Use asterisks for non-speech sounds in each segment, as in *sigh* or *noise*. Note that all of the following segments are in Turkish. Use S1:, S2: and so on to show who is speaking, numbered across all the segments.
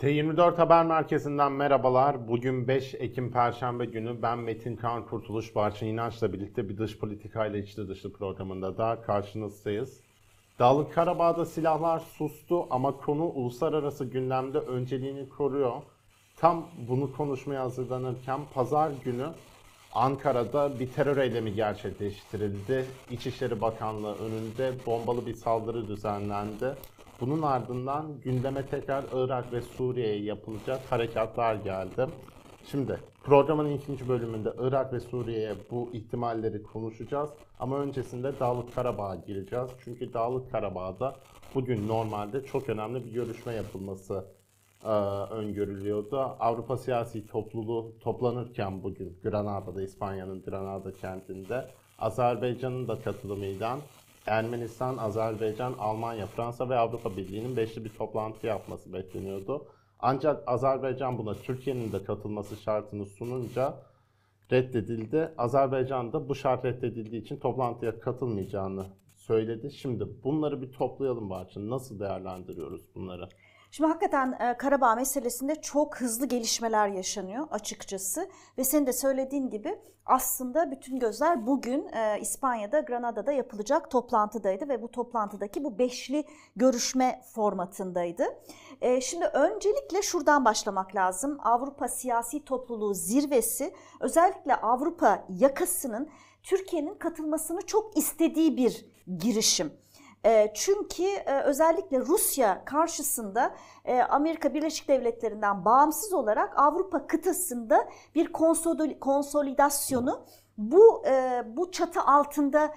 S1: T24 Haber Merkezi'nden merhabalar. Bugün 5 Ekim Perşembe günü ben Metin Kan Kurtuluş Barçın İnanç'la birlikte bir dış politikayla içli dışlı programında da karşınızdayız. Dağlık Karabağ'da silahlar sustu ama konu uluslararası gündemde önceliğini koruyor. Tam bunu konuşmaya hazırlanırken pazar günü Ankara'da bir terör eylemi gerçekleştirildi. İçişleri Bakanlığı önünde bombalı bir saldırı düzenlendi. Bunun ardından gündeme tekrar Irak ve Suriye'ye yapılacak harekatlar geldi. Şimdi programın ikinci bölümünde Irak ve Suriye'ye bu ihtimalleri konuşacağız. Ama öncesinde Dağlık Karabağ'a gireceğiz. Çünkü Dağlık Karabağ'da bugün normalde çok önemli bir görüşme yapılması e, öngörülüyordu. Avrupa siyasi topluluğu toplanırken bugün Granada'da, İspanya'nın Granada kentinde Azerbaycan'ın da katılımıyla Ermenistan, Azerbaycan, Almanya, Fransa ve Avrupa Birliği'nin beşli bir toplantı yapması bekleniyordu. Ancak Azerbaycan buna Türkiye'nin de katılması şartını sununca reddedildi. Azerbaycan da bu şart reddedildiği için toplantıya katılmayacağını söyledi. Şimdi bunları bir toplayalım Barçın. Nasıl değerlendiriyoruz bunları?
S2: Şimdi hakikaten e, Karabağ meselesinde çok hızlı gelişmeler yaşanıyor açıkçası ve senin de söylediğin gibi aslında bütün gözler bugün e, İspanya'da Granada'da yapılacak toplantıdaydı ve bu toplantıdaki bu beşli görüşme formatındaydı. E, şimdi öncelikle şuradan başlamak lazım. Avrupa Siyasi Topluluğu zirvesi özellikle Avrupa yakasının Türkiye'nin katılmasını çok istediği bir girişim. E, çünkü e, özellikle Rusya karşısında e, Amerika Birleşik Devletleri'nden bağımsız olarak Avrupa kıtasında bir konsolidasyonu bu bu çatı altında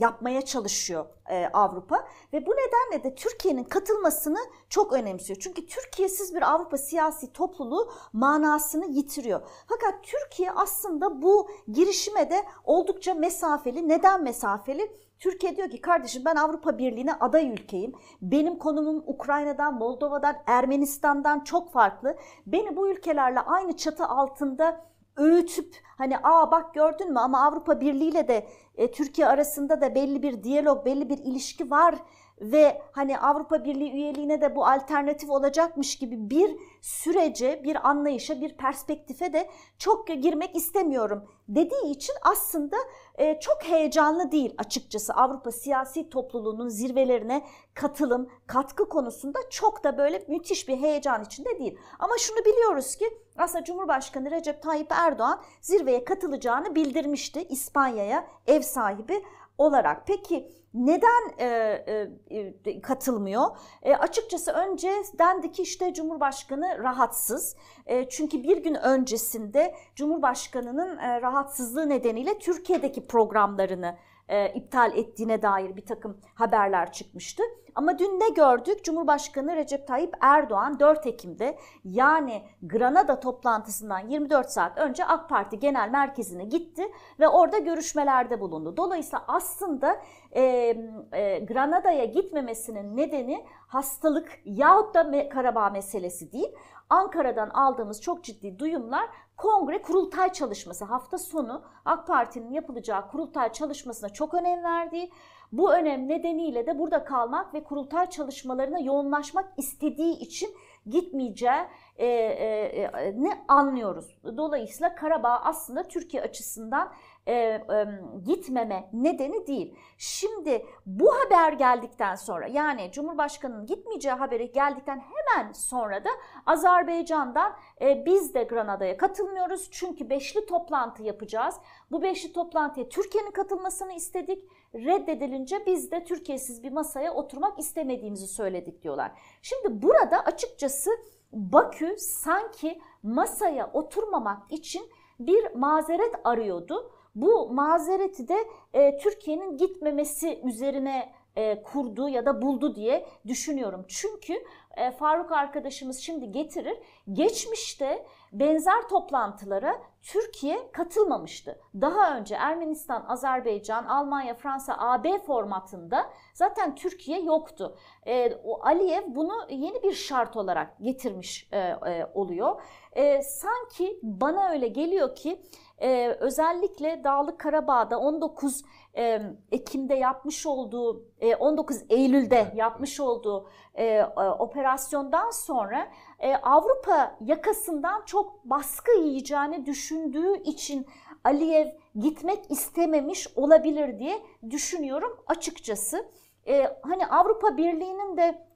S2: yapmaya çalışıyor Avrupa ve bu nedenle de Türkiye'nin katılmasını çok önemsiyor. Çünkü Türkiye'siz bir Avrupa siyasi topluluğu manasını yitiriyor. Fakat Türkiye aslında bu girişime de oldukça mesafeli. Neden mesafeli? Türkiye diyor ki kardeşim ben Avrupa Birliği'ne aday ülkeyim. Benim konumum Ukrayna'dan, Moldova'dan, Ermenistan'dan çok farklı. Beni bu ülkelerle aynı çatı altında öğütüp hani aa bak gördün mü ama Avrupa Birliği ile de e, Türkiye arasında da belli bir diyalog, belli bir ilişki var ve hani Avrupa Birliği üyeliğine de bu alternatif olacakmış gibi bir sürece, bir anlayışa, bir perspektife de çok girmek istemiyorum dediği için aslında e, çok heyecanlı değil açıkçası Avrupa siyasi topluluğunun zirvelerine katılım, katkı konusunda çok da böyle müthiş bir heyecan içinde değil. Ama şunu biliyoruz ki aslında Cumhurbaşkanı Recep Tayyip Erdoğan zirveye katılacağını bildirmişti İspanya'ya ev sahibi olarak. Peki neden e, e, e, katılmıyor? E, açıkçası önce dendi ki işte Cumhurbaşkanı rahatsız. E, çünkü bir gün öncesinde Cumhurbaşkanı'nın e, rahatsızlığı nedeniyle Türkiye'deki programlarını e, iptal ettiğine dair bir takım haberler çıkmıştı. Ama dün ne gördük? Cumhurbaşkanı Recep Tayyip Erdoğan 4 Ekim'de yani Granada toplantısından 24 saat önce AK Parti Genel Merkezi'ne gitti ve orada görüşmelerde bulundu. Dolayısıyla aslında e, e, Granada'ya gitmemesinin nedeni hastalık yahut da Karabağ meselesi değil. Ankara'dan aldığımız çok ciddi duyumlar kongre kurultay çalışması hafta sonu AK Parti'nin yapılacağı kurultay çalışmasına çok önem verdiği, bu önem nedeniyle de burada kalmak ve kurultay çalışmalarına yoğunlaşmak istediği için gitmeyeceği e, e, e, ne anlıyoruz. Dolayısıyla Karabağ aslında Türkiye açısından e, e, gitmeme nedeni değil. Şimdi bu haber geldikten sonra yani Cumhurbaşkanı'nın gitmeyeceği haberi geldikten hemen sonra da Azerbaycan'dan e, biz de Granada'ya katılmıyoruz çünkü beşli toplantı yapacağız. Bu beşli toplantıya Türkiye'nin katılmasını istedik. Reddedilince biz de Türkiye'siz bir masaya oturmak istemediğimizi söyledik diyorlar. Şimdi burada açıkçası Bakü sanki masaya oturmamak için bir mazeret arıyordu. Bu mazereti de e, Türkiye'nin gitmemesi üzerine e, kurdu ya da buldu diye düşünüyorum. Çünkü e, Faruk arkadaşımız şimdi getirir. Geçmişte benzer toplantılara Türkiye katılmamıştı. Daha önce Ermenistan, Azerbaycan, Almanya, Fransa, AB formatında zaten Türkiye yoktu. E, o Aliyev bunu yeni bir şart olarak getirmiş e, e, oluyor. E, sanki bana öyle geliyor ki e, özellikle Dağlık Karabağ'da 19 e, Ekim'de yapmış olduğu, e, 19 Eylül'de yapmış olduğu e, operasyondan sonra e, Avrupa yakasından çok baskı yiyeceğini düşündüğü için Aliyev gitmek istememiş olabilir diye düşünüyorum açıkçası. E, hani Avrupa Birliği'nin de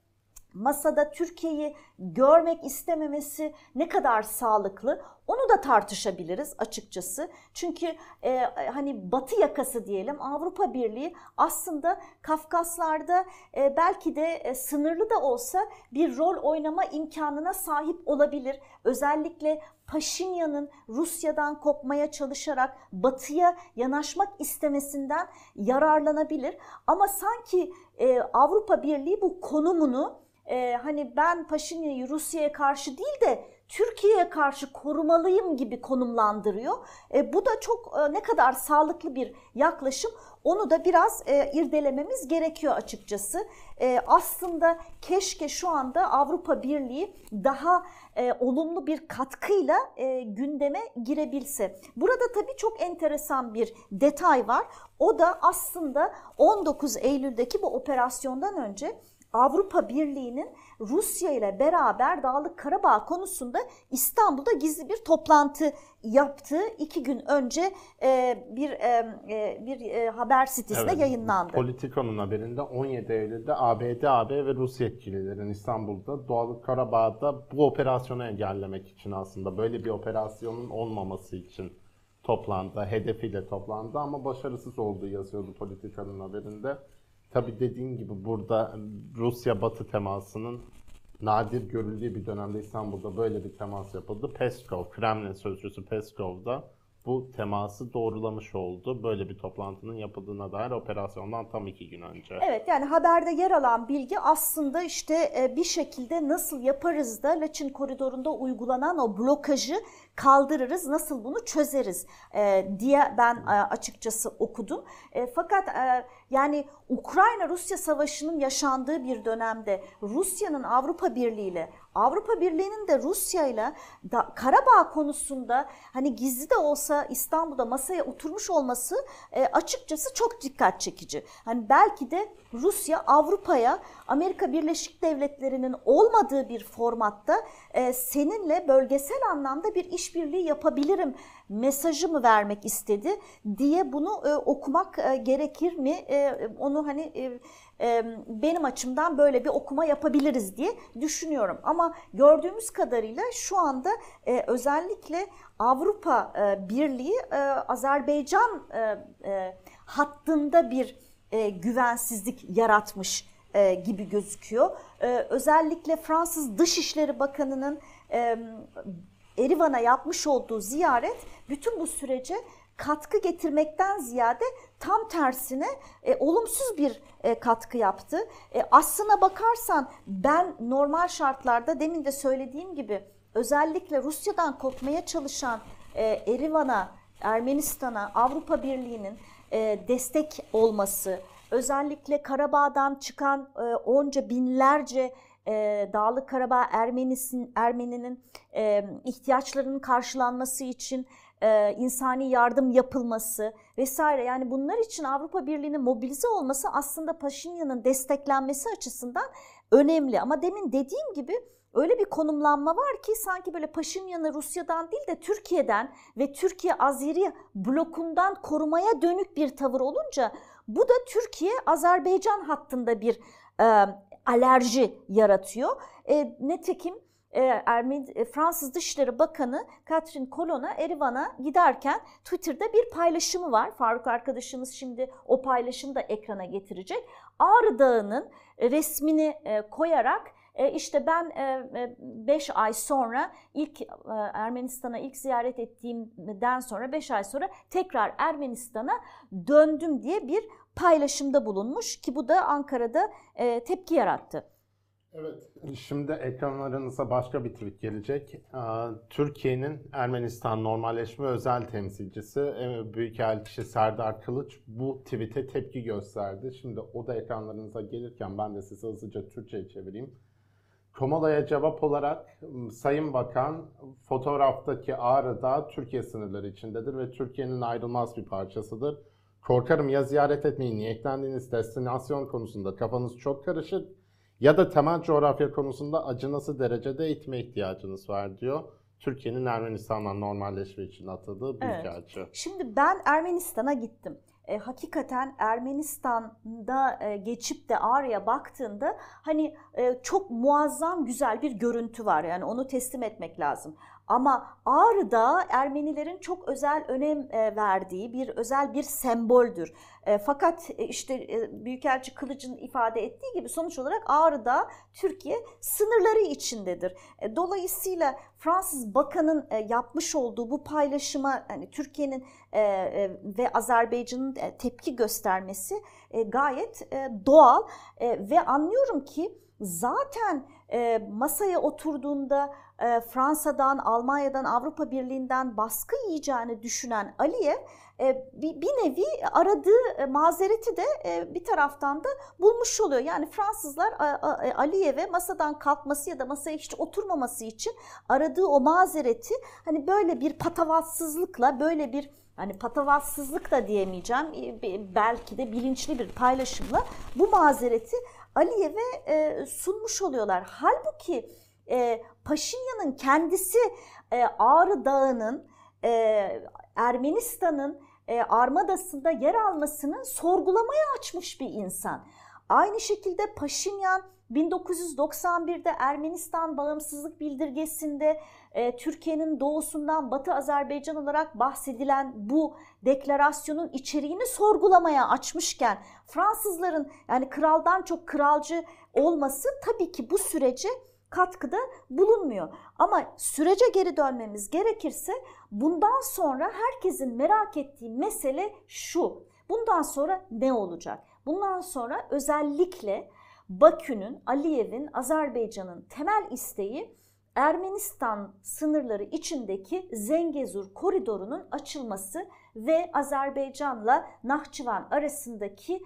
S2: masada Türkiye'yi görmek istememesi ne kadar sağlıklı onu da tartışabiliriz açıkçası. Çünkü e, hani Batı yakası diyelim Avrupa Birliği aslında Kafkaslarda e, belki de e, sınırlı da olsa bir rol oynama imkanına sahip olabilir. Özellikle Paşinyan'ın Rusya'dan kopmaya çalışarak Batı'ya yanaşmak istemesinden yararlanabilir. Ama sanki e, Avrupa Birliği bu konumunu e, hani ben Paşinyan'ı Rusya'ya karşı değil de Türkiye'ye karşı korumalıyım gibi konumlandırıyor. E, bu da çok e, ne kadar sağlıklı bir yaklaşım onu da biraz e, irdelememiz gerekiyor açıkçası. E, aslında keşke şu anda Avrupa Birliği daha e, olumlu bir katkıyla e, gündeme girebilse. Burada tabii çok enteresan bir detay var. O da aslında 19 Eylül'deki bu operasyondan önce Avrupa Birliği'nin Rusya ile beraber Dağlık Karabağ konusunda İstanbul'da gizli bir toplantı yaptığı iki gün önce e, bir e, e, bir e, haber sitesinde
S1: Evet,
S2: yayınlandı.
S1: Politico'nun haberinde 17 Eylül'de ABD, AB ve Rus yetkililerin İstanbul'da Doğal Karabağ'da bu operasyonu engellemek için aslında böyle bir operasyonun olmaması için toplandı, hedefiyle toplandı ama başarısız olduğu yazıyordu Politico'nun haberinde. Tabi dediğin gibi burada Rusya-Batı temasının nadir görüldüğü bir dönemde İstanbul'da böyle bir temas yapıldı. Peskov, Kremlin sözcüsü Peskov da bu teması doğrulamış oldu. Böyle bir toplantının yapıldığına dair operasyondan tam iki gün önce.
S2: Evet yani haberde yer alan bilgi aslında işte e, bir şekilde nasıl yaparız da Laçin koridorunda uygulanan o blokajı kaldırırız, nasıl bunu çözeriz e, diye ben e, açıkçası okudum. Fakat yani Ukrayna-Rusya savaşının yaşandığı bir dönemde Rusya'nın Avrupa Birliği ile Avrupa Birliği'nin de Rusya ile Karabağ konusunda hani gizli de olsa İstanbul'da masaya oturmuş olması e, açıkçası çok dikkat çekici. Hani belki de Rusya Avrupa'ya Amerika Birleşik Devletleri'nin olmadığı bir formatta e, seninle bölgesel anlamda bir işbirliği yapabilirim mesajı mı vermek istedi diye bunu e, okumak e, gerekir mi? E, onu hani e, e, benim açımdan böyle bir okuma yapabiliriz diye düşünüyorum. Ama gördüğümüz kadarıyla şu anda e, özellikle Avrupa e, Birliği Azerbaycan hattında bir güvensizlik yaratmış gibi gözüküyor. Özellikle Fransız Dışişleri Bakanı'nın Erivan'a yapmış olduğu ziyaret bütün bu sürece katkı getirmekten ziyade tam tersine e, olumsuz bir e, katkı yaptı. E, aslına bakarsan ben normal şartlarda demin de söylediğim gibi özellikle Rusya'dan kopmaya çalışan e, Erivan'a, Ermenistan'a, Avrupa Birliği'nin e, destek olması, özellikle Karabağ'dan çıkan e, onca binlerce e, Dağlık Karabağ Ermenisin, Ermeninin e, ihtiyaçlarının karşılanması için e, insani yardım yapılması vesaire yani bunlar için Avrupa Birliği'nin mobilize olması aslında Paşinyan'ın desteklenmesi açısından önemli. Ama demin dediğim gibi öyle bir konumlanma var ki sanki böyle Paşinyan'ı Rusya'dan değil de Türkiye'den ve Türkiye Azeri blokundan korumaya dönük bir tavır olunca bu da Türkiye Azerbaycan hattında bir e, alerji yaratıyor. E, netekim e, Ermeni, e, Fransız Dışişleri Bakanı Catherine Colonna Erivan'a giderken Twitter'da bir paylaşımı var. Faruk arkadaşımız şimdi o paylaşımı da ekrana getirecek. Ağrı Dağı'nın resmini e, koyarak e, işte ben 5 e, ay sonra ilk e, Ermenistan'a ilk ziyaret ettiğimden sonra 5 ay sonra tekrar Ermenistan'a döndüm diye bir paylaşımda bulunmuş ki bu da Ankara'da tepki yarattı.
S1: Evet, şimdi ekranlarınıza başka bir tweet gelecek. Türkiye'nin Ermenistan Normalleşme Özel Temsilcisi Büyükelçisi Serdar Kılıç bu tweet'e tepki gösterdi. Şimdi o da ekranlarınıza gelirken ben de size hızlıca Türkçe'ye çevireyim. Komala'ya cevap olarak Sayın Bakan fotoğraftaki Ağrı Türkiye sınırları içindedir ve Türkiye'nin ayrılmaz bir parçasıdır. Korkarım ya ziyaret etmeyi niyetlendiğiniz destinasyon konusunda kafanız çok karışık ya da temel coğrafya konusunda acınası derecede eğitime ihtiyacınız var diyor. Türkiye'nin Ermenistan'la normalleşme için atıldığı
S2: Evet.
S1: büyükelçi.
S2: Şimdi ben Ermenistan'a gittim. E, hakikaten Ermenistan'da e, geçip de Ağrı'ya baktığında hani e, çok muazzam güzel bir görüntü var. Yani onu teslim etmek lazım. Ama Ağrı'da Ermenilerin çok özel önem e, verdiği bir özel bir semboldür. E, fakat e, işte Büyükelçi Kılıç'ın ifade ettiği gibi sonuç olarak Ağrı'da Türkiye sınırları içindedir. Dolayısıyla Fransız Bakan'ın yapmış olduğu bu paylaşıma hani Türkiye'nin ve Azerbaycan'ın tepki göstermesi gayet doğal ve anlıyorum ki zaten masaya oturduğunda e, Fransa'dan, Almanya'dan, Avrupa Birliği'nden baskı yiyeceğini düşünen Aliyev e, bir, nevi aradığı e, mazereti de bir taraftan da bulmuş oluyor. Yani Fransızlar Aliyev'e masadan kalkması ya da masaya hiç oturmaması için aradığı o mazereti hani böyle bir patavatsızlıkla böyle bir hani patavatsızlık da diyemeyeceğim be- belki de bilinçli bir paylaşımla bu mazereti Aliyev'e sunmuş oluyorlar. Halbuki Paşinyan'ın kendisi e, Ağrı Dağı'nın e, Ermenistan'ın e, armadasında yer almasını sorgulamaya açmış bir insan. Aynı şekilde Paşinyan 1991'de Ermenistan bağımsızlık bildirgesinde e, Türkiye'nin doğusundan Batı Azerbaycan olarak bahsedilen bu deklarasyonun içeriğini sorgulamaya açmışken Fransızların yani kraldan çok kralcı olması tabii ki bu sürece katkıda bulunmuyor. Ama sürece geri dönmemiz gerekirse bundan sonra herkesin merak ettiği mesele şu. Bundan sonra ne olacak? Bundan sonra özellikle Bakü'nün, Aliyev'in, Azerbaycan'ın temel isteği Ermenistan sınırları içindeki Zengezur koridorunun açılması ve Azerbaycan'la Nahçıvan arasındaki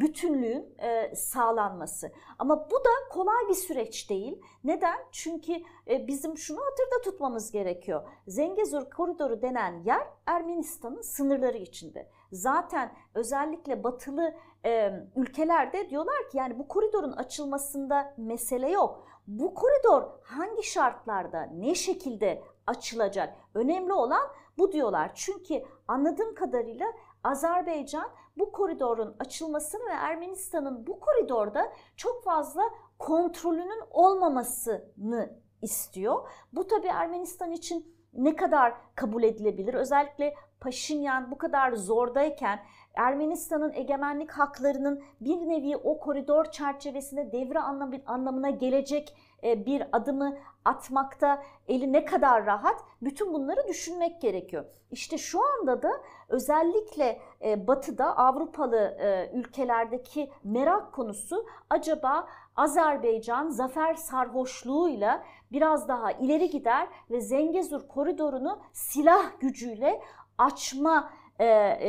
S2: bütünlüğün e, sağlanması. Ama bu da kolay bir süreç değil. Neden? Çünkü e, bizim şunu hatırda tutmamız gerekiyor. Zengezur koridoru denen yer Ermenistan'ın sınırları içinde. Zaten özellikle batılı e, ülkelerde diyorlar ki yani bu koridorun açılmasında mesele yok. Bu koridor hangi şartlarda, ne şekilde açılacak? Önemli olan bu diyorlar. Çünkü anladığım kadarıyla Azerbaycan bu koridorun açılmasını ve Ermenistan'ın bu koridorda çok fazla kontrolünün olmamasını istiyor. Bu tabii Ermenistan için ne kadar kabul edilebilir? Özellikle Paşinyan bu kadar zordayken Ermenistan'ın egemenlik haklarının bir nevi o koridor çerçevesinde devre anlam- anlamına gelecek bir adımı atmakta eli ne kadar rahat bütün bunları düşünmek gerekiyor. İşte şu anda da özellikle e, batıda Avrupalı e, ülkelerdeki merak konusu acaba Azerbaycan zafer sarhoşluğuyla biraz daha ileri gider ve Zengezur koridorunu silah gücüyle açma e,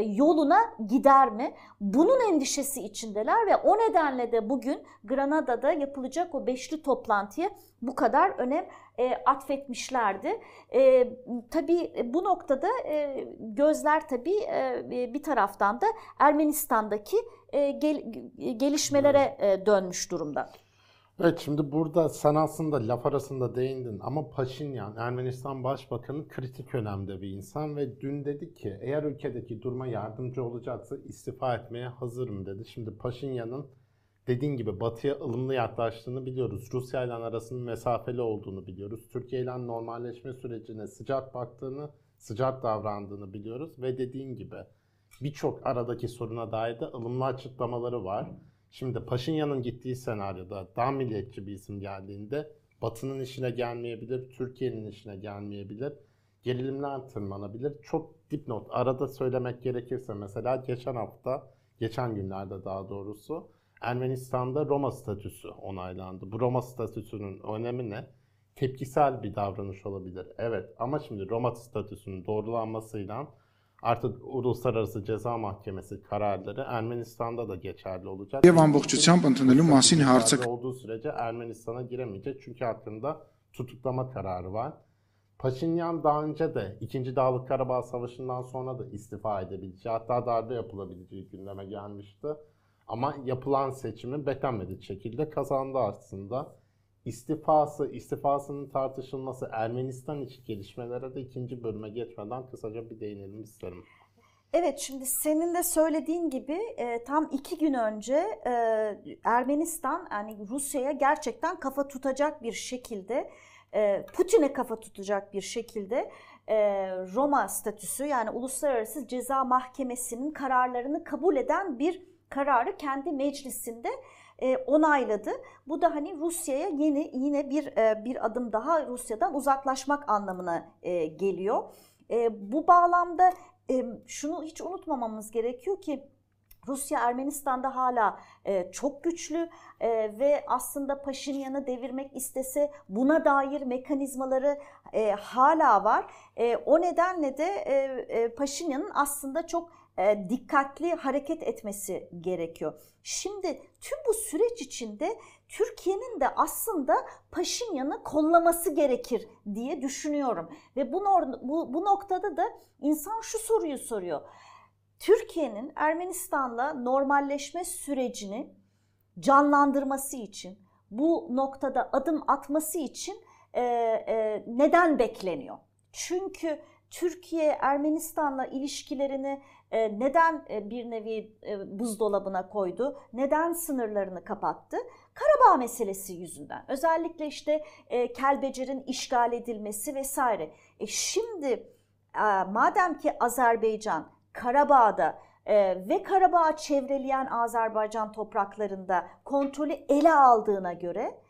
S2: yoluna gider mi? Bunun endişesi içindeler ve o nedenle de bugün Granada'da yapılacak o beşli toplantıya bu kadar önem e, atfetmişlerdi. E, tabii bu noktada e, gözler tabii e, bir taraftan da Ermenistan'daki e, gel, gelişmelere e, dönmüş durumda.
S1: Evet şimdi burada sen aslında laf arasında değindin ama Paşinyan Ermenistan Başbakanı kritik önemde bir insan ve dün dedi ki eğer ülkedeki duruma yardımcı olacaksa istifa etmeye hazırım dedi. Şimdi Paşinyan'ın dediğin gibi batıya ılımlı yaklaştığını biliyoruz. Rusya ile arasının mesafeli olduğunu biliyoruz. Türkiye ile normalleşme sürecine sıcak baktığını, sıcak davrandığını biliyoruz ve dediğin gibi birçok aradaki soruna dair de ılımlı açıklamaları var. Şimdi Paşinyan'ın gittiği senaryoda daha milliyetçi bir isim geldiğinde Batı'nın işine gelmeyebilir, Türkiye'nin işine gelmeyebilir. Gerilimler tırmanabilir. Çok dipnot arada söylemek gerekirse mesela geçen hafta, geçen günlerde daha doğrusu Ermenistan'da Roma statüsü onaylandı. Bu Roma statüsünün önemi ne? Tepkisel bir davranış olabilir. Evet ama şimdi Roma statüsünün doğrulanmasıyla artık Uluslararası Ceza Mahkemesi kararları Ermenistan'da da geçerli olacak.
S3: Yevan Bokçuçamp Antonel'in Masin Harçak
S1: olduğu sürece Ermenistan'a giremeyecek çünkü hakkında tutuklama kararı var. Paşinyan daha önce de 2. Dağlık Karabağ Savaşı'ndan sonra da istifa edebileceği hatta darbe yapılabileceği gündeme gelmişti. Ama yapılan seçimi beklenmedik şekilde kazandı aslında. İstifası, istifasının tartışılması Ermenistan içi gelişmelere de ikinci bölüme geçmeden kısaca bir değinelim isterim.
S2: Evet şimdi senin de söylediğin gibi e, tam iki gün önce e, Ermenistan yani Rusya'ya gerçekten kafa tutacak bir şekilde e, Putin'e kafa tutacak bir şekilde e, Roma statüsü yani Uluslararası Ceza Mahkemesi'nin kararlarını kabul eden bir kararı kendi meclisinde e, onayladı. Bu da hani Rusya'ya yeni yine bir e, bir adım daha Rusya'dan uzaklaşmak anlamına e, geliyor. Bu bağlamda şunu hiç unutmamamız gerekiyor ki Rusya Ermenistan'da hala çok güçlü ve aslında Paşinyan'ı devirmek istese buna dair mekanizmaları hala var. O nedenle de Paşinyan'ın aslında çok dikkatli hareket etmesi gerekiyor. Şimdi tüm bu süreç içinde Türkiye'nin de aslında Paşinyan'ı kollaması gerekir diye düşünüyorum. Ve bu, bu, bu noktada da insan şu soruyu soruyor. Türkiye'nin Ermenistan'la normalleşme sürecini canlandırması için, bu noktada adım atması için e, e, neden bekleniyor? Çünkü Türkiye Ermenistan'la ilişkilerini e, neden e, bir nevi e, buzdolabına koydu? Neden sınırlarını kapattı? Karabağ meselesi yüzünden. Özellikle işte e, Kelbecer'in işgal edilmesi vesaire. E, şimdi madem ki Azerbaycan Karabağ'da ve Karabağ'ı çevreleyen Azerbaycan topraklarında kontrolü ele aldığına göre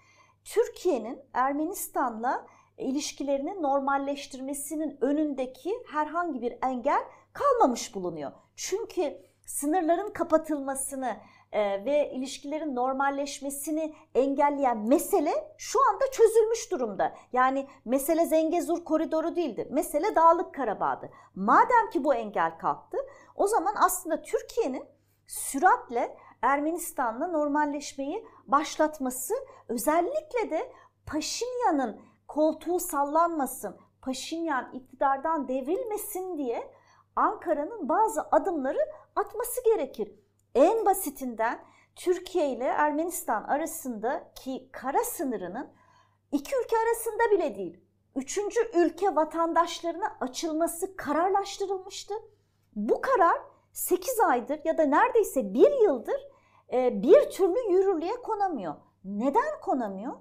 S2: Türkiye'nin Ermenistan'la ilişkilerini normalleştirmesinin önündeki herhangi bir engel kalmamış bulunuyor. Çünkü sınırların kapatılmasını e, ve ilişkilerin normalleşmesini engelleyen mesele şu anda çözülmüş durumda. Yani mesele Zengezur koridoru değildi. Mesele Dağlık Karabağ'dı. Madem ki bu engel kalktı o zaman aslında Türkiye'nin süratle Ermenistan'la normalleşmeyi başlatması özellikle de Paşinyan'ın koltuğu sallanmasın, Paşinyan iktidardan devrilmesin diye Ankara'nın bazı adımları atması gerekir. En basitinden Türkiye ile Ermenistan arasındaki kara sınırının iki ülke arasında bile değil, üçüncü ülke vatandaşlarına açılması kararlaştırılmıştı. Bu karar 8 aydır ya da neredeyse bir yıldır e, bir türlü yürürlüğe konamıyor. Neden konamıyor?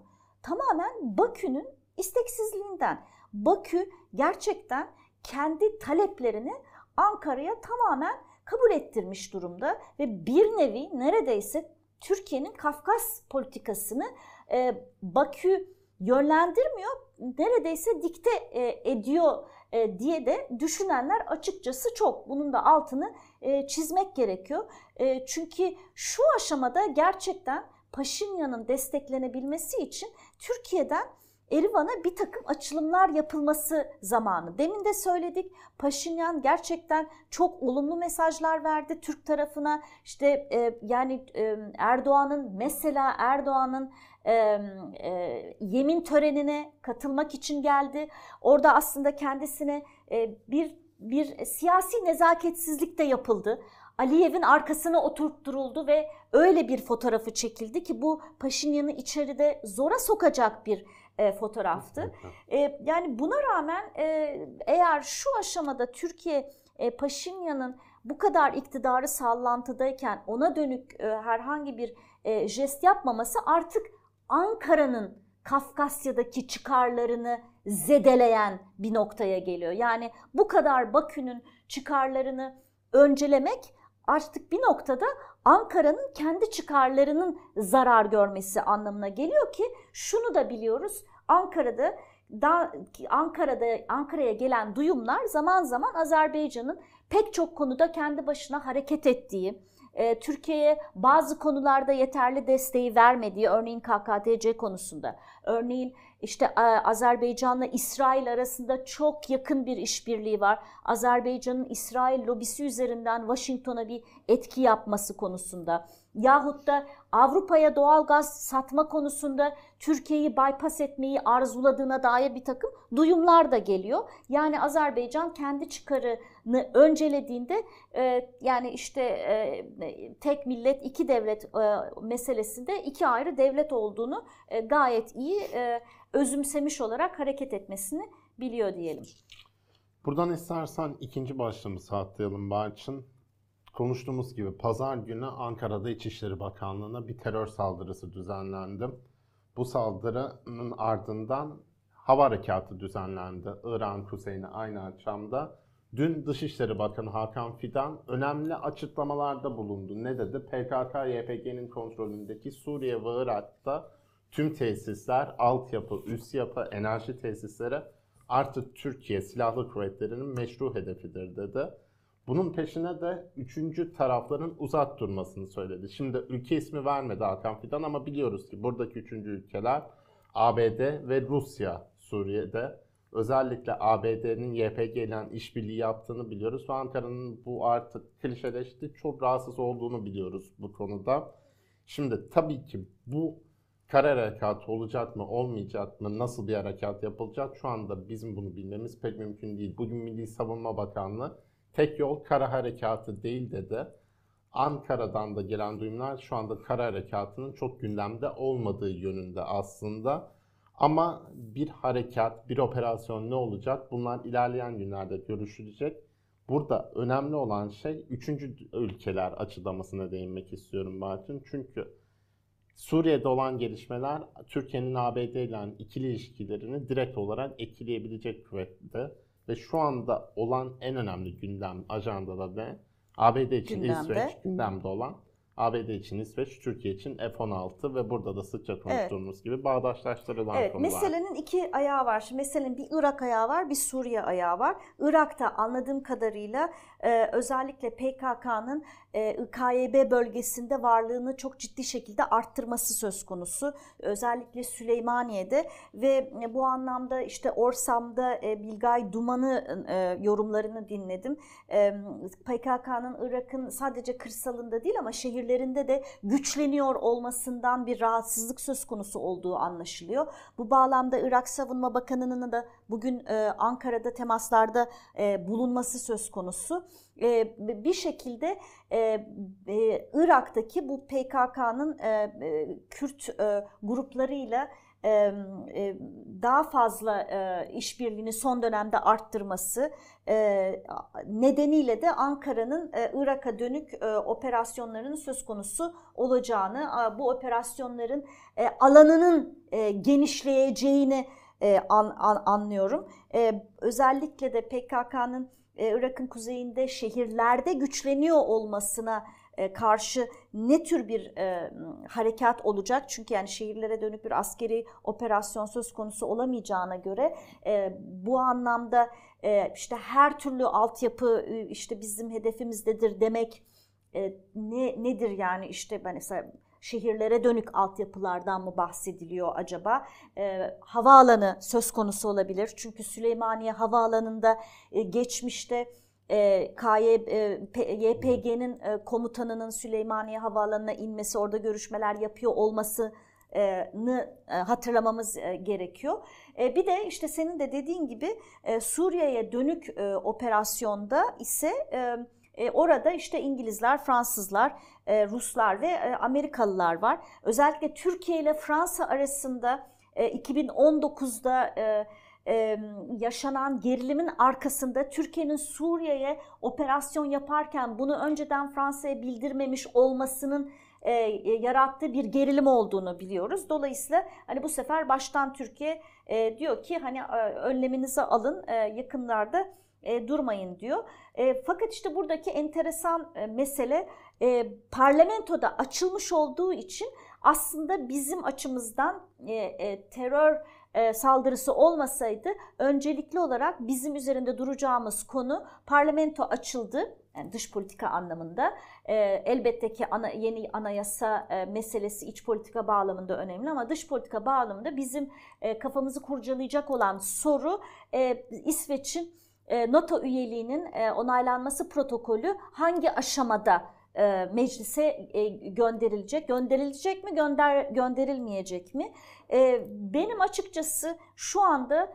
S2: Tamamen Bakü'nün isteksizliğinden. Bakü gerçekten kendi taleplerini Ankara'ya tamamen kabul ettirmiş durumda ve bir nevi neredeyse Türkiye'nin Kafkas politikasını e, Bakü yönlendirmiyor, neredeyse dikte e, ediyor e, diye de düşünenler açıkçası çok. Bunun da altını e, çizmek gerekiyor. E, çünkü şu aşamada gerçekten Paşinyan'ın desteklenebilmesi için Türkiye'den Erivan'a bir takım açılımlar yapılması zamanı. Demin de söyledik Paşinyan gerçekten çok olumlu mesajlar verdi Türk tarafına. İşte e, yani e, Erdoğan'ın mesela Erdoğan'ın e, e, yemin törenine katılmak için geldi. Orada aslında kendisine e, bir bir siyasi nezaketsizlik de yapıldı. Aliyev'in arkasına oturtturuldu ve öyle bir fotoğrafı çekildi ki bu Paşinyan'ı içeride zora sokacak bir e, fotoğraftı. E, yani buna rağmen e, eğer şu aşamada Türkiye e, Paşinyan'ın bu kadar iktidarı sallantıdayken ona dönük e, herhangi bir e, jest yapmaması artık Ankara'nın Kafkasya'daki çıkarlarını zedeleyen bir noktaya geliyor. Yani bu kadar Bakü'nün çıkarlarını öncelemek artık bir noktada Ankara'nın kendi çıkarlarının zarar görmesi anlamına geliyor ki şunu da biliyoruz. Ankara'da da Ankara'da Ankara'ya gelen duyumlar zaman zaman Azerbaycan'ın pek çok konuda kendi başına hareket ettiği, e, Türkiye'ye bazı konularda yeterli desteği vermediği, örneğin KKTC konusunda, örneğin İşte e, Azerbaycan'la İsrail arasında çok yakın bir işbirliği var. Azerbaycan'ın İsrail lobisi üzerinden Washington'a bir etki yapması konusunda. Yahut da Avrupa'ya doğal gaz satma konusunda Türkiye'yi bypass etmeyi arzuladığına dair bir takım duyumlar da geliyor. Yani Azerbaycan kendi çıkarını öncelediğinde e, yani işte e, tek millet iki devlet e, meselesinde iki ayrı devlet olduğunu gayet iyi özümsemiş olarak hareket etmesini biliyor diyelim.
S1: Buradan istersen ikinci başlığımızı atlayalım Barçın. Konuştuğumuz gibi pazar günü Ankara'da İçişleri Bakanlığı'na bir terör saldırısı düzenlendi. Bu saldırının ardından hava harekatı düzenlendi İran kuzeyine aynı akşamda. Dün Dışişleri Bakanı Hakan Fidan önemli açıklamalarda bulundu. Ne dedi? PKK-YPG'nin kontrolündeki Suriye ve Irak'ta tüm tesisler, altyapı, üst yapı, enerji tesisleri artık Türkiye Silahlı Kuvvetleri'nin meşru hedefidir dedi. Bunun peşine de üçüncü tarafların uzak durmasını söyledi. Şimdi ülke ismi vermedi Hakan Fidan ama biliyoruz ki buradaki üçüncü ülkeler ABD ve Rusya Suriye'de. Özellikle ABD'nin YPG ile işbirliği yaptığını biliyoruz ve Ankara'nın bu artık klişeleşti çok rahatsız olduğunu biliyoruz bu konuda. Şimdi tabii ki bu kara harekatı olacak mı, olmayacak mı, nasıl bir harekat yapılacak şu anda bizim bunu bilmemiz pek mümkün değil. Bugün Milli Savunma Bakanlığı tek yol kara harekatı değil dedi. Ankara'dan da gelen duyumlar şu anda kara harekatının çok gündemde olmadığı yönünde aslında. Ama bir harekat, bir operasyon ne olacak? Bunlar ilerleyen günlerde görüşülecek. Burada önemli olan şey üçüncü ülkeler açıklamasına değinmek istiyorum Bartın. Çünkü Suriye'de olan gelişmeler Türkiye'nin ABD ile ikili ilişkilerini direkt olarak etkileyebilecek kuvvette. Ve şu anda olan en önemli gündem ajandada ne? ABD için
S2: Gündemde.
S1: İsveç gündemde olan. ABD için İsveç, Türkiye için F-16 ve burada da sıkça konuştuğumuz gibi bağdaşlaştırılan
S2: Evet,
S1: konular.
S2: meselenin iki ayağı var. Şimdi meselenin bir Irak ayağı var, bir Suriye ayağı var. Irak'ta anladığım kadarıyla e, özellikle PKK'nın e, KYB bölgesinde varlığını çok ciddi şekilde arttırması söz konusu. Özellikle Süleymaniye'de ve e, bu anlamda işte Orsam'da e, Bilgay Duman'ı e, yorumlarını dinledim. E, PKK'nın Irak'ın sadece kırsalında değil ama şehirlerinde de güçleniyor olmasından bir rahatsızlık söz konusu olduğu anlaşılıyor. Bu bağlamda Irak Savunma Bakanı'nın da bugün e, Ankara'da temaslarda e, bulunması söz konusu. E, bir şekilde Irak'taki bu PKK'nın e, Kürt e, gruplarıyla daha fazla işbirliğini son dönemde arttırması nedeniyle de Ankara'nın Irak'a dönük operasyonlarının söz konusu olacağını, bu operasyonların alanının genişleyeceğini an, an, anlıyorum. Özellikle de PKK'nın Irak'ın kuzeyinde şehirlerde güçleniyor olmasına karşı ne tür bir e, harekat olacak? Çünkü yani şehirlere dönük bir askeri operasyon söz konusu olamayacağına göre e, bu anlamda e, işte her türlü altyapı e, işte bizim hedefimizdedir demek e, ne nedir yani işte ben mesela şehirlere dönük altyapılardan mı bahsediliyor acaba? E, havaalanı söz konusu olabilir. Çünkü Süleymaniye Havaalanı'nda e, geçmişte e, KY, e, YPG'nin e, komutanının Süleymaniye Havaalanı'na inmesi, orada görüşmeler yapıyor olması e, hatırlamamız e, gerekiyor. E, Bir de işte senin de dediğin gibi Suriye'ye dönük operasyonda ise orada işte İngilizler, Fransızlar, Ruslar ve Amerikalılar var. Özellikle Türkiye ile Fransa arasında e, 2019'da yaşanan gerilimin arkasında Türkiye'nin Suriye'ye operasyon yaparken bunu önceden Fransa'ya bildirmemiş olmasının yarattığı bir gerilim olduğunu biliyoruz. Dolayısıyla hani bu sefer baştan Türkiye diyor ki hani e, önleminizi alın yakınlarda durmayın diyor. Fakat işte buradaki enteresan mesele e, parlamentoda açılmış olduğu için aslında bizim açımızdan e, terör e, saldırısı olmasaydı öncelikli olarak bizim üzerinde duracağımız konu parlamento açıldı. Yani dış politika anlamında. E, elbette ki ana, yeni anayasa e, meselesi iç politika bağlamında önemli ama dış politika bağlamında bizim kafamızı kurcalayacak olan soru İsveç'in NATO üyeliğinin onaylanması protokolü hangi aşamada e, meclise e, gönderilecek? Gönderilecek mi, gönder gönderilmeyecek mi? E, benim açıkçası şu anda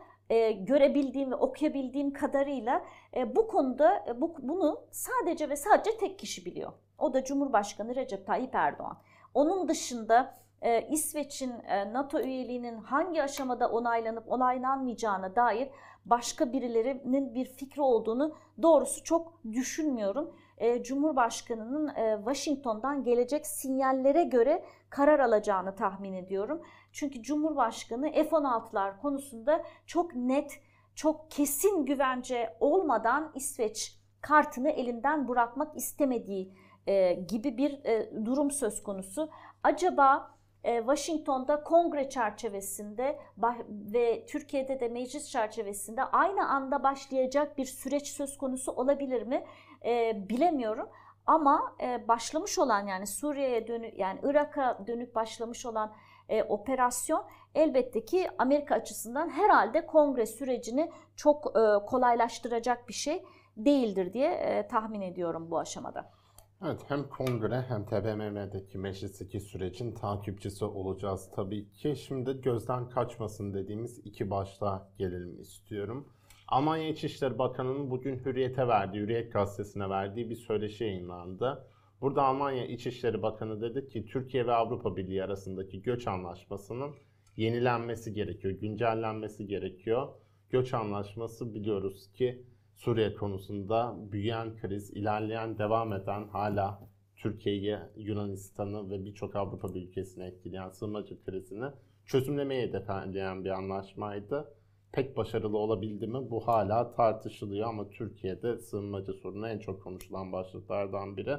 S2: görebildiğim ve okuyabildiğim kadarıyla bu konuda bu, bunu sadece ve sadece tek kişi biliyor. O da Cumhurbaşkanı Recep Tayyip Erdoğan. Onun dışında İsveç'in NATO üyeliğinin hangi aşamada onaylanıp onaylanmayacağına dair başka birilerinin bir fikri olduğunu doğrusu çok düşünmüyorum. E, Cumhurbaşkanı'nın e, Washington'dan gelecek sinyallere göre karar alacağını tahmin ediyorum. Çünkü Cumhurbaşkanı F-16'lar konusunda çok net, çok kesin güvence olmadan İsveç kartını elinden bırakmak istemediği e, gibi bir durum söz konusu. Acaba Washington'da kongre çerçevesinde ve Türkiye'de de meclis çerçevesinde aynı anda başlayacak bir süreç söz konusu olabilir mi? E, bilemiyorum. Ama e, başlamış olan yani Suriye'ye dönük yani Irak'a dönük başlamış olan e, operasyon elbette ki Amerika açısından herhalde kongre sürecini çok e, kolaylaştıracak bir şey değildir diye e, tahmin ediyorum bu aşamada.
S1: Evet hem kongre hem TBMM'deki meclisteki sürecin takipçisi olacağız tabii ki. Şimdi gözden kaçmasın dediğimiz iki başlığa gelelim istiyorum. Almanya İçişleri Bakanı'nın bugün Hürriyet'e verdiği, Hürriyet Gazetesi'ne verdiği bir söyleşi yayınlandı. Burada Almanya İçişleri Bakanı dedi ki Türkiye ve Avrupa Birliği arasındaki göç anlaşmasının yenilenmesi gerekiyor, güncellenmesi gerekiyor. Göç anlaşması biliyoruz ki Suriye konusunda büyüyen kriz, ilerleyen, devam eden hala Türkiye'yi, Yunanistan'ı ve birçok Avrupa ülkesini etkileyen sığınmacı krizini çözümlemeye hedefleyen bir anlaşmaydı. Pek başarılı olabildi mi? Bu hala tartışılıyor ama Türkiye'de sığınmacı sorunu en çok konuşulan başlıklardan biri.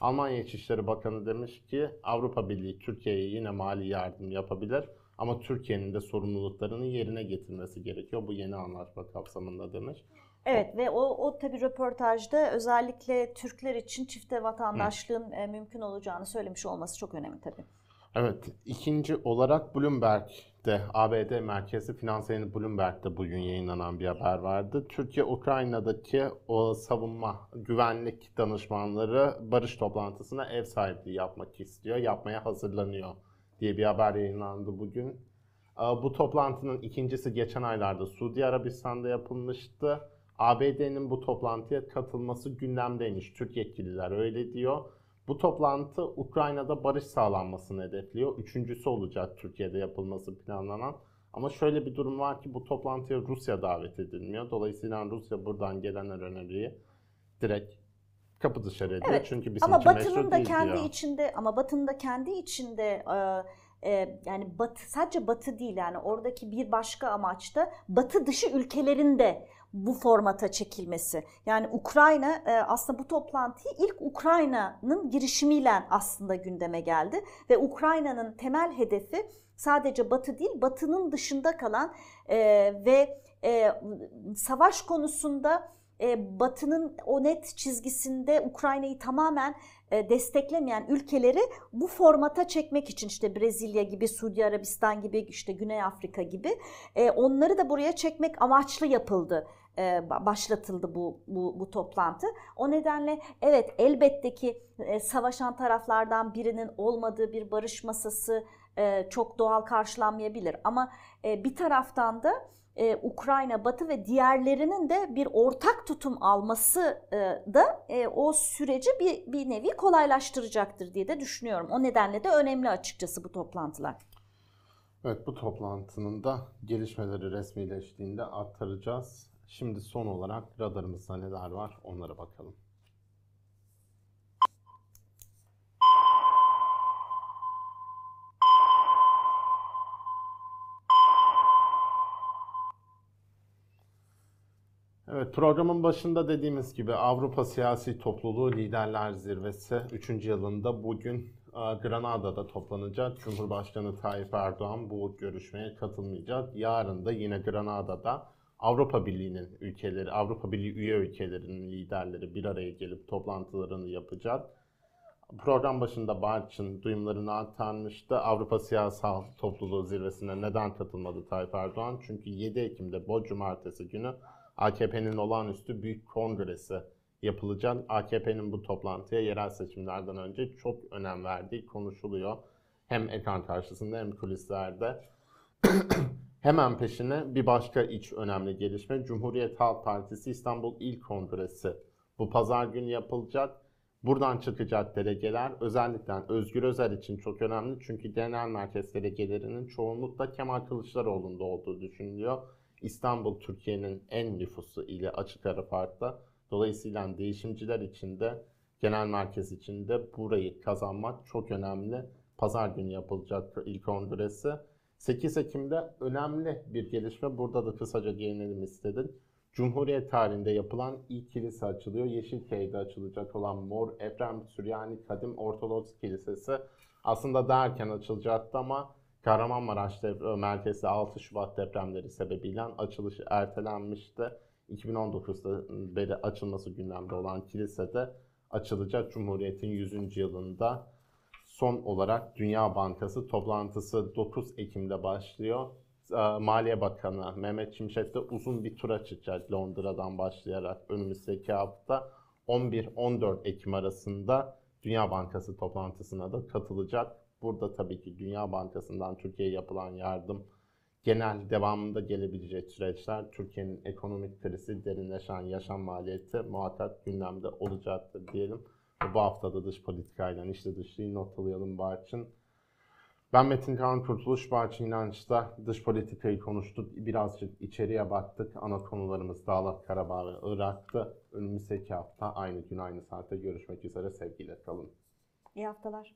S1: Almanya İçişleri Bakanı demiş ki Avrupa Birliği Türkiye'ye yine mali yardım yapabilir ama Türkiye'nin de sorumluluklarını yerine getirmesi gerekiyor. Bu yeni anlaşma kapsamında demiş.
S2: Evet ve o, o tabii röportajda özellikle Türkler için çifte vatandaşlığın e, mümkün olacağını söylemiş olması çok önemli tabii.
S1: Evet, ikinci olarak Bloomberg'de, ABD merkezi finans yayını Bloomberg'de bugün yayınlanan bir haber vardı. Türkiye, Ukrayna'daki o savunma, güvenlik danışmanları barış toplantısına ev sahipliği yapmak istiyor, yapmaya hazırlanıyor diye bir haber yayınlandı bugün. Bu toplantının ikincisi geçen aylarda Suudi Arabistan'da yapılmıştı. ABD'nin bu toplantıya katılması gündemdeymiş. Türk yetkililer öyle diyor. Bu toplantı Ukrayna'da barış sağlanmasını hedefliyor. Üçüncüsü olacak Türkiye'de yapılması planlanan. Ama şöyle bir durum var ki bu toplantıya Rusya davet edilmiyor. Dolayısıyla Rusya buradan gelen öneriyi direkt kapı dışarı ediyor.
S2: Evet,
S1: Çünkü
S2: ama Batı'nın da kendi
S1: diyor.
S2: içinde ama Batı'nın da kendi içinde e, e, yani Batı sadece Batı değil yani oradaki bir başka amaç da Batı dışı ülkelerinde bu formata çekilmesi. Yani Ukrayna e, aslında bu toplantıyı ilk Ukrayna'nın girişimiyle aslında gündeme geldi ve Ukrayna'nın temel hedefi sadece Batı değil Batı'nın dışında kalan e, ve e, savaş konusunda Batı'nın o net çizgisinde Ukrayna'yı tamamen desteklemeyen ülkeleri bu formata çekmek için işte Brezilya gibi, Suudi Arabistan gibi, işte Güney Afrika gibi onları da buraya çekmek amaçlı yapıldı başlatıldı bu, bu, bu toplantı. O nedenle evet elbette ki savaşan taraflardan birinin olmadığı bir barış masası çok doğal karşılanmayabilir. Ama bir taraftan da e, Ukrayna, Batı ve diğerlerinin de bir ortak tutum alması e, da e, o süreci bir, bir nevi kolaylaştıracaktır diye de düşünüyorum. O nedenle de önemli açıkçası bu toplantılar.
S1: Evet bu toplantının da gelişmeleri resmileştiğinde aktaracağız. Şimdi son olarak radarımızda neler var onlara bakalım. Evet programın başında dediğimiz gibi Avrupa Siyasi Topluluğu Liderler Zirvesi 3. yılında bugün e, Granada'da toplanacak. Cumhurbaşkanı Tayyip Erdoğan bu görüşmeye katılmayacak. Yarın da yine Granada'da Avrupa Birliği'nin ülkeleri, Avrupa Birliği üye ülkelerinin liderleri bir araya gelip toplantılarını yapacak. Program başında Barçın duyumlarını aktarmıştı. Avrupa Siyasal Topluluğu Zirvesi'ne neden katılmadı Tayyip Erdoğan? Çünkü 7 Ekim'de bu cumartesi günü AKP'nin olağanüstü büyük kongresi yapılacak. AKP'nin bu toplantıya yerel seçimlerden önce çok önem verdiği konuşuluyor. Hem ekran karşısında hem kulislerde. *clears throat* Hemen peşine bir başka iç önemli gelişme Cumhuriyet Halk Partisi İstanbul İl Kongresi bu pazar günü yapılacak. Buradan çıkacak delegeler özellikle Özgür Özel için çok önemli çünkü genel merkez delegelerinin çoğunlukla Kemal Kılıçdaroğlu'nda olduğu düşünülüyor. İstanbul Türkiye'nin en nüfuslu ili açık ara farkla. Dolayısıyla değişimciler için de genel merkez için de burayı kazanmak çok önemli. Pazar günü yapılacak ilk kongresi. 8 Ekim'de önemli bir gelişme. Burada da kısaca değinelim istedim. Cumhuriyet tarihinde yapılan ilk kilise açılıyor. Yeşilköy'de açılacak olan Mor Efrem Süryani Kadim Ortodoks Kilisesi aslında derken açılacaktı ama Kahramanmaraş merkezli 6 Şubat depremleri sebebiyle açılışı ertelenmişti. 2019'da beri açılması gündemde olan kilisede açılacak Cumhuriyet'in 100. yılında son olarak Dünya Bankası toplantısı 9 Ekim'de başlıyor. Ee, Maliye Bakanı Mehmet Şimşek de uzun bir tura çıkacak Londra'dan başlayarak önümüzdeki hafta 11-14 Ekim arasında Dünya Bankası toplantısına da katılacak. Burada tabii ki Dünya Bankası'ndan Türkiye'ye yapılan yardım genel devamında gelebilecek süreçler Türkiye'nin ekonomik krizi, derinleşen yaşam maliyeti muhakkak gündemde olacaktır diyelim. Bu haftada dış politikayla işte dışlıyı not alayalım Barçın. Ben Metin Kaan Kurtuluş, Barçın İnanç'ta dış politikayı konuştuk. Birazcık içeriye baktık. Ana konularımız Dağlat, Karabağ ve Irak'tı. Önümüzdeki hafta aynı gün aynı saatte görüşmek üzere. Sevgiyle kalın.
S2: İyi haftalar.